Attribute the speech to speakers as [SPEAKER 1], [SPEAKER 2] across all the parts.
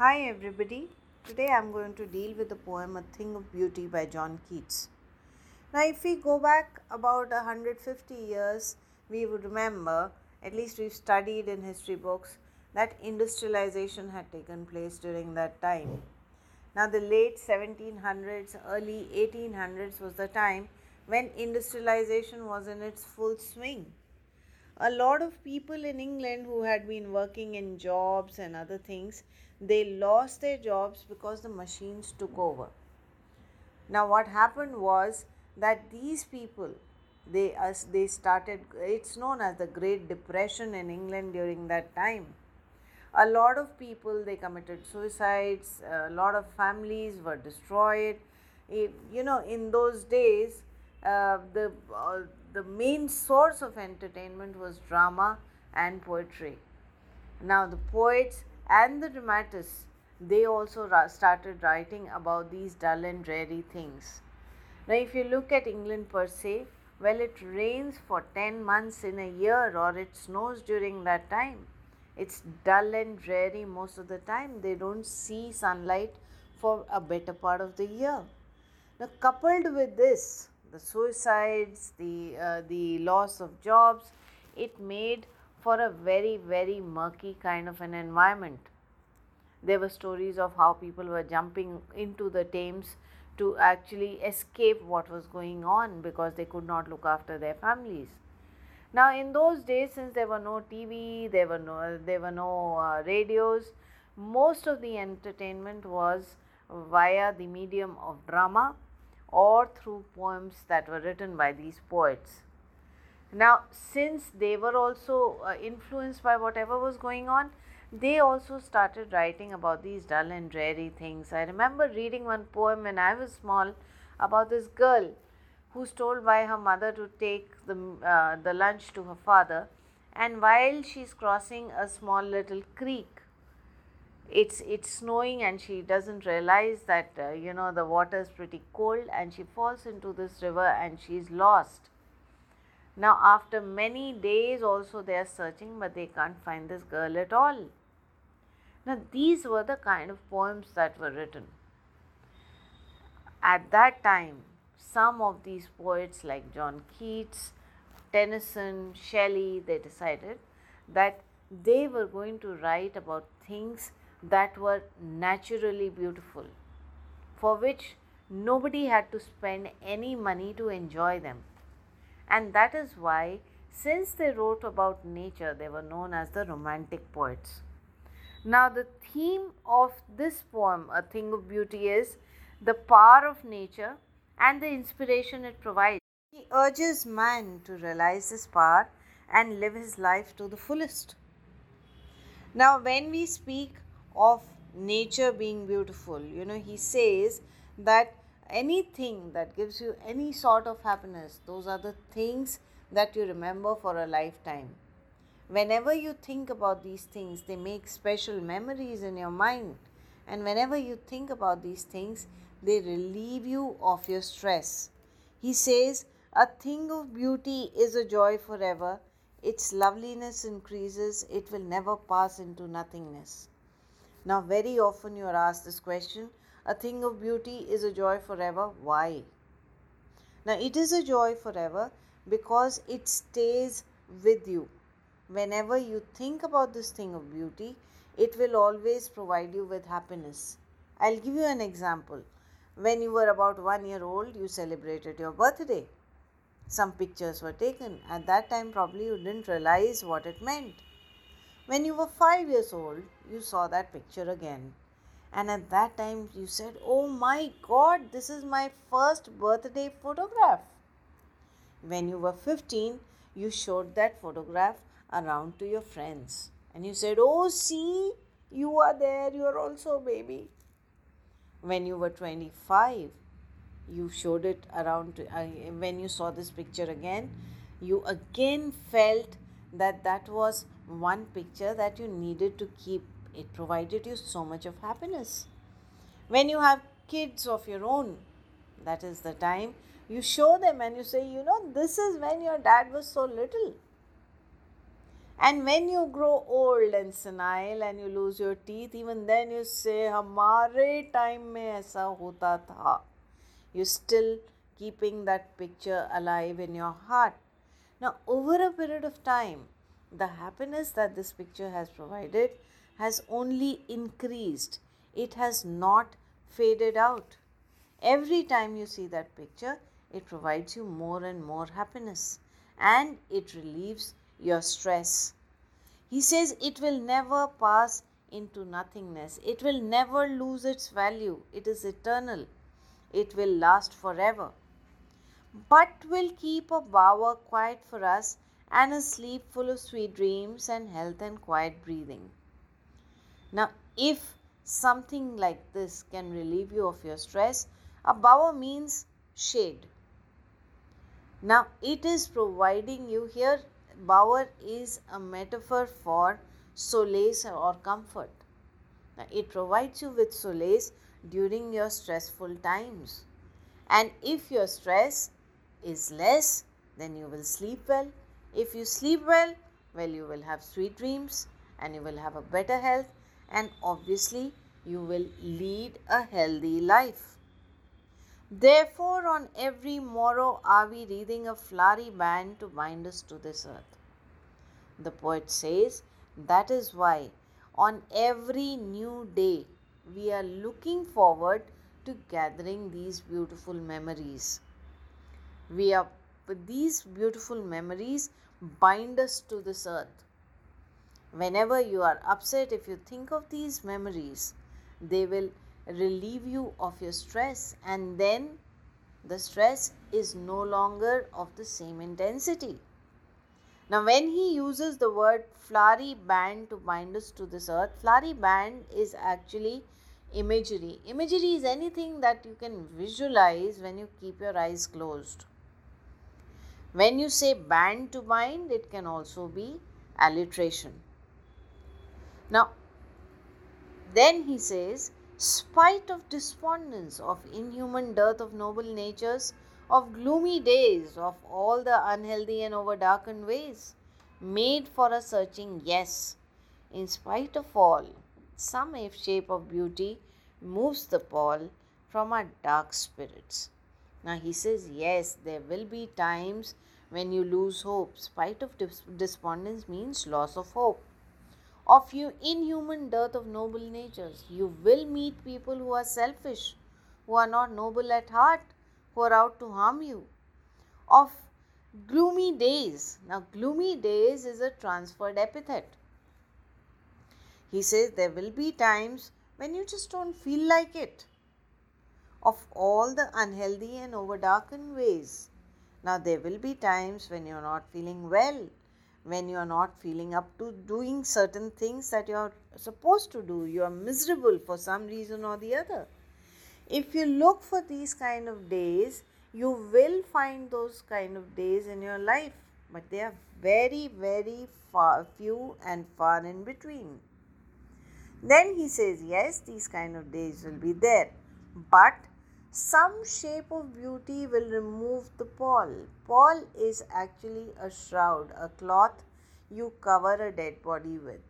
[SPEAKER 1] Hi everybody. Today I'm going to deal with the poem A Thing of Beauty by John Keats. Now, if we go back about 150 years, we would remember, at least we've studied in history books, that industrialization had taken place during that time. Now, the late 1700s, early 1800s was the time when industrialization was in its full swing. A lot of people in England who had been working in jobs and other things, they lost their jobs because the machines took over. Now, what happened was that these people, they as they started. It's known as the Great Depression in England during that time. A lot of people they committed suicides. A lot of families were destroyed. If, you know, in those days, uh, the uh, the main source of entertainment was drama and poetry. Now, the poets and the dramatists they also started writing about these dull and dreary things. Now, if you look at England per se, well, it rains for 10 months in a year or it snows during that time. It's dull and dreary most of the time. They don't see sunlight for a better part of the year. Now, coupled with this, the suicides, the, uh, the loss of jobs, it made for a very, very murky kind of an environment. There were stories of how people were jumping into the Thames to actually escape what was going on because they could not look after their families. Now, in those days, since there were no TV, there were no, there were no uh, radios, most of the entertainment was via the medium of drama or through poems that were written by these poets. Now, since they were also uh, influenced by whatever was going on, they also started writing about these dull and dreary things. I remember reading one poem when I was small about this girl who's told by her mother to take the, uh, the lunch to her father, and while she's crossing a small little creek, it's it's snowing and she doesn't realize that uh, you know the water is pretty cold and she falls into this river and she's lost now after many days also they are searching but they can't find this girl at all now, these were the kind of poems that were written. At that time, some of these poets, like John Keats, Tennyson, Shelley, they decided that they were going to write about things that were naturally beautiful, for which nobody had to spend any money to enjoy them. And that is why, since they wrote about nature, they were known as the Romantic poets. Now, the theme of this poem, A Thing of Beauty, is the power of nature and the inspiration it provides. He urges man to realize this power and live his life to the fullest. Now, when we speak of nature being beautiful, you know, he says that anything that gives you any sort of happiness, those are the things that you remember for a lifetime. Whenever you think about these things, they make special memories in your mind. And whenever you think about these things, they relieve you of your stress. He says, A thing of beauty is a joy forever. Its loveliness increases, it will never pass into nothingness. Now, very often you are asked this question A thing of beauty is a joy forever. Why? Now, it is a joy forever because it stays with you whenever you think about this thing of beauty, it will always provide you with happiness. I'll give you an example. When you were about one year old, you celebrated your birthday. Some pictures were taken. At that time, probably you didn't realize what it meant. When you were five years old, you saw that picture again. And at that time, you said, Oh my God, this is my first birthday photograph. When you were 15, you showed that photograph around to your friends and you said, Oh, see, you are there, you are also a baby. When you were 25, you showed it around to, uh, when you saw this picture again, you again felt that that was one picture that you needed to keep. It provided you so much of happiness. When you have kids of your own, that is the time you show them and you say, you know, this is when your dad was so little And when you grow old and senile and you lose your teeth, even then you say, Hamare time mein aisa hota tha. You're still keeping that picture alive in your heart. Now, over a period of time, the happiness that this picture has provided has only increased, it has not faded out. Every time you see that picture, it provides you more and more happiness and it relieves your stress. He says it will never pass into nothingness, it will never lose its value, it is eternal, it will last forever. But will keep a bower quiet for us and a sleep full of sweet dreams and health and quiet breathing. Now, if something like this can relieve you of your stress, a bower means shade. Now, it is providing you here, bower is a metaphor for solace or comfort. Now, it provides you with solace during your stressful times. And if your stress is less, then you will sleep well. If you sleep well, well, you will have sweet dreams and you will have a better health, and obviously, you will lead a healthy life. Therefore, on every morrow are we wreathing a flowery band to bind us to this earth. The poet says, That is why on every new day we are looking forward to gathering these beautiful memories. We are these beautiful memories bind us to this earth. Whenever you are upset, if you think of these memories, they will relieve you of your stress, and then the stress is no longer of the same intensity. Now, when he uses the word flowery band to bind us to this earth, flowery band is actually imagery. Imagery is anything that you can visualize when you keep your eyes closed. When you say band to bind, it can also be alliteration. Now, then he says, spite of despondence, of inhuman dearth of noble natures, of gloomy days, of all the unhealthy and over darkened ways, made for a searching yes, in spite of all, some shape of beauty moves the pall from our dark spirits. Now he says, Yes, there will be times when you lose hope. Spite of despondence means loss of hope of you inhuman dearth of noble natures. You will meet people who are selfish, who are not noble at heart, who are out to harm you. Of gloomy days. Now, gloomy days is a transferred epithet. He says there will be times when you just don't feel like it. Of all the unhealthy and overdarkened ways. Now, there will be times when you're not feeling well when you are not feeling up to doing certain things that you are supposed to do. You are miserable for some reason or the other. If you look for these kind of days, you will find those kind of days in your life, but they are very, very far, few and far in between. Then he says, Yes, these kind of days will be there, but some shape of beauty will remove the pall. Pall is actually a shroud, a cloth you cover a dead body with.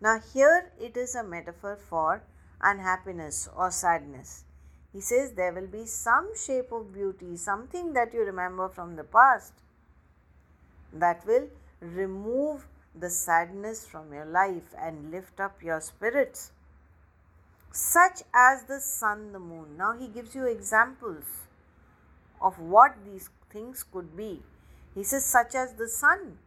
[SPEAKER 1] Now, here it is a metaphor for unhappiness or sadness. He says there will be some shape of beauty, something that you remember from the past that will remove the sadness from your life and lift up your spirits such as the sun, the moon. Now he gives you examples of what these things could be. He says, such as the sun.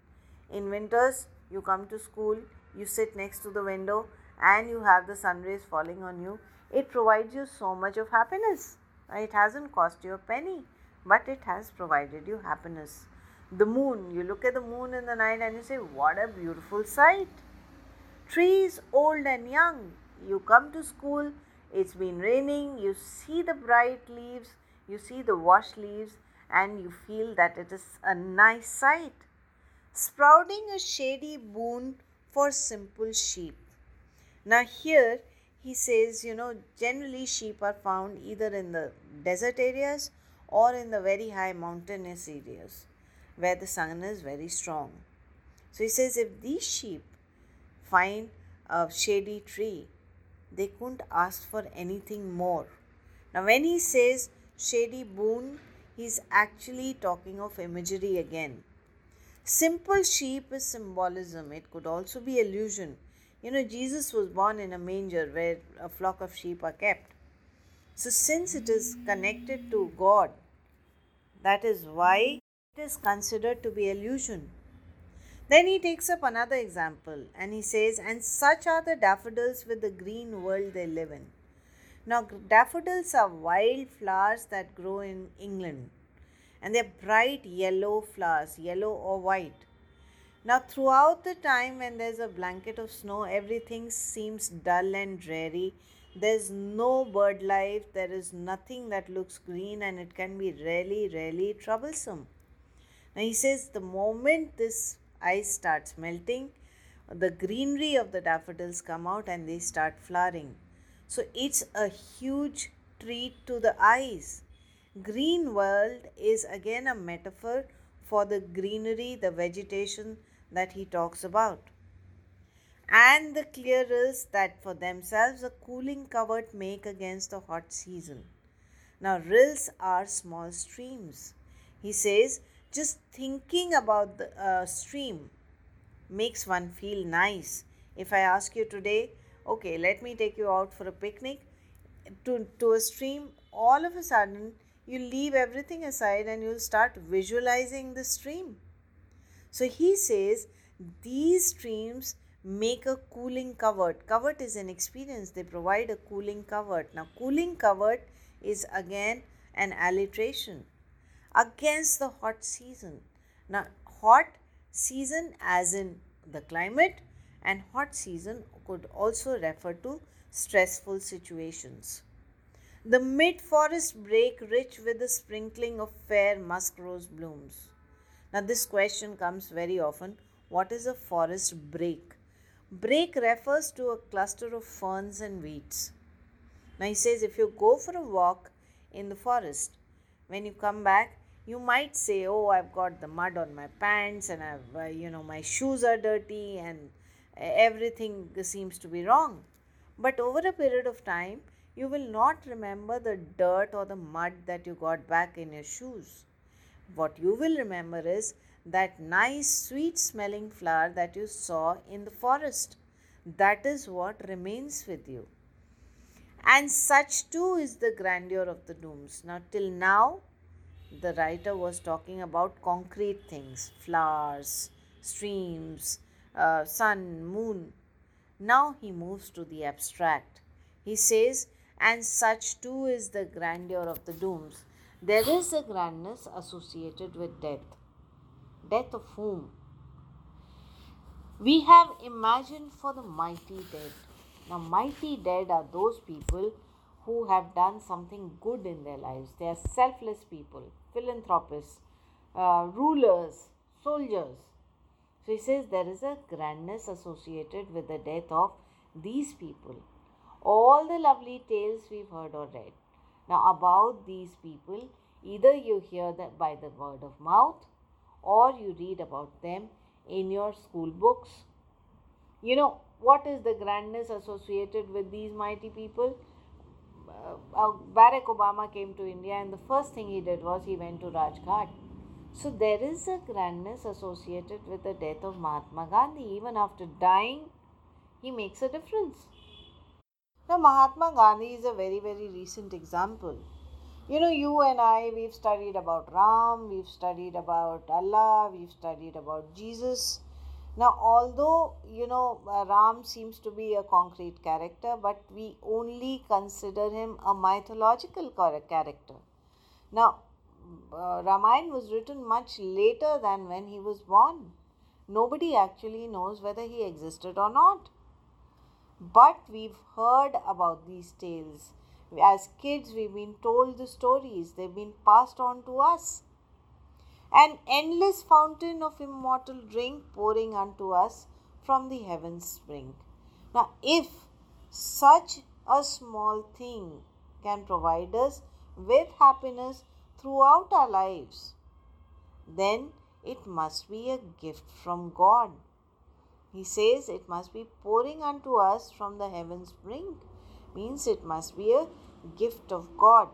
[SPEAKER 1] In winters, you come to school, you sit next to the window, and you have the sun rays falling on you. It provides you so much of happiness. It hasn't cost you a penny, but it has provided you happiness. The moon, you look at the moon in the night and you say, What a beautiful sight! Trees old and young, you come to school, it's been raining, you see the bright leaves, you see the washed leaves, and you feel that it is a nice sight. Sprouting a shady boon for simple sheep. Now, here he says, you know, generally sheep are found either in the desert areas or in the very high mountainous areas where the sun is very strong. So he says, if these sheep find a shady tree, they couldn't ask for anything more. Now, when he says shady boon, he's actually talking of imagery again. Simple sheep is symbolism, it could also be allusion. You know, Jesus was born in a manger where a flock of sheep are kept. So, since it is connected to God, that is why it is considered to be allusion. Then he takes up another example and he says, And such are the daffodils with the green world they live in. Now, daffodils are wild flowers that grow in England and they're bright yellow flowers, yellow or white. Now, throughout the time when there's a blanket of snow, everything seems dull and dreary. There's no bird life, there is nothing that looks green, and it can be really, really troublesome. Now, he says the moment this ice starts melting, the greenery of the daffodils come out and they start flowering. So it's a huge treat to the eyes. Green world rills again a metaphor for the greenery, the vegetation that he talks about. And the clear is that for themselves a cooling covert make against the hot season. Now, rills are small streams. He says just thinking about the uh, stream makes one feel nice. If I ask you today, okay, let me take you out for a picnic to, to a stream, all of a sudden you leave everything aside and you'll start visualizing the stream. So he says these streams make a cooling covert. Covert is an experience, they provide a cooling covert. Now, cooling covert is again an alliteration against the hot season. Now, hot season as in the climate and hot season could also refer to stressful situations. The mid forest brake rich with a sprinkling of fair musk rose blooms. Now, this question comes very often what is a forest brake? Brake refers to a cluster of ferns and weeds. Now, he says if you go for a walk in the forest, when you come back, you might say, Oh, I've got the mud on my pants, and I've, uh, you know, my shoes are dirty, and everything seems to be wrong. But over a period of time, you will not remember the dirt or the mud that you got back in your shoes. What you will remember is that nice, sweet smelling flower that you saw in the forest. That is what remains with you. And such too is the grandeur of the dooms. Now, till now, the writer was talking about concrete things flowers, streams, uh, sun, moon. Now he moves to the abstract. He says, and such too is the grandeur of the dooms. There is a grandness associated with death. Death of whom? We have imagined for the mighty dead. Now, mighty dead are those people who have done something good in their lives. They are selfless people, philanthropists, uh, rulers, soldiers. So he says there is a grandness associated with the death of these people. All the lovely tales we've heard or read. Now, about these people, either you hear that by the word of mouth or you read about them in your school books. You know, what is the grandness associated with these mighty people? Uh, Barack Obama came to India, and the first thing he did was he went to Rajghat. So there is a grandness associated with the death of Mahatma Gandhi. Even after dying, he makes a difference. Now, Mahatma Gandhi is a very, very recent example. You know, you and I, we've studied about Ram, we've studied about Allah, we've studied about Jesus. Now, although you know uh, Ram seems to be a concrete character, but we only consider him a mythological character. Now, uh, Ramayana was written much later than when he was born. Nobody actually knows whether he existed or not. But we've heard about these tales. As kids, we've been told the stories, they've been passed on to us an endless fountain of immortal drink pouring unto us from the heavens spring. Now, if such a small thing can provide us with happiness throughout our lives, then it must be a gift from God. He says it must be pouring unto us from the heaven's spring, means it must be a gift of God.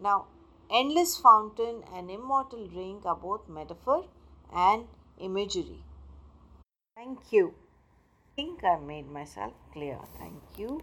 [SPEAKER 1] Now, endless fountain and immortal drink are both metaphor and imagery. Thank you. I think I made myself clear. Thank you.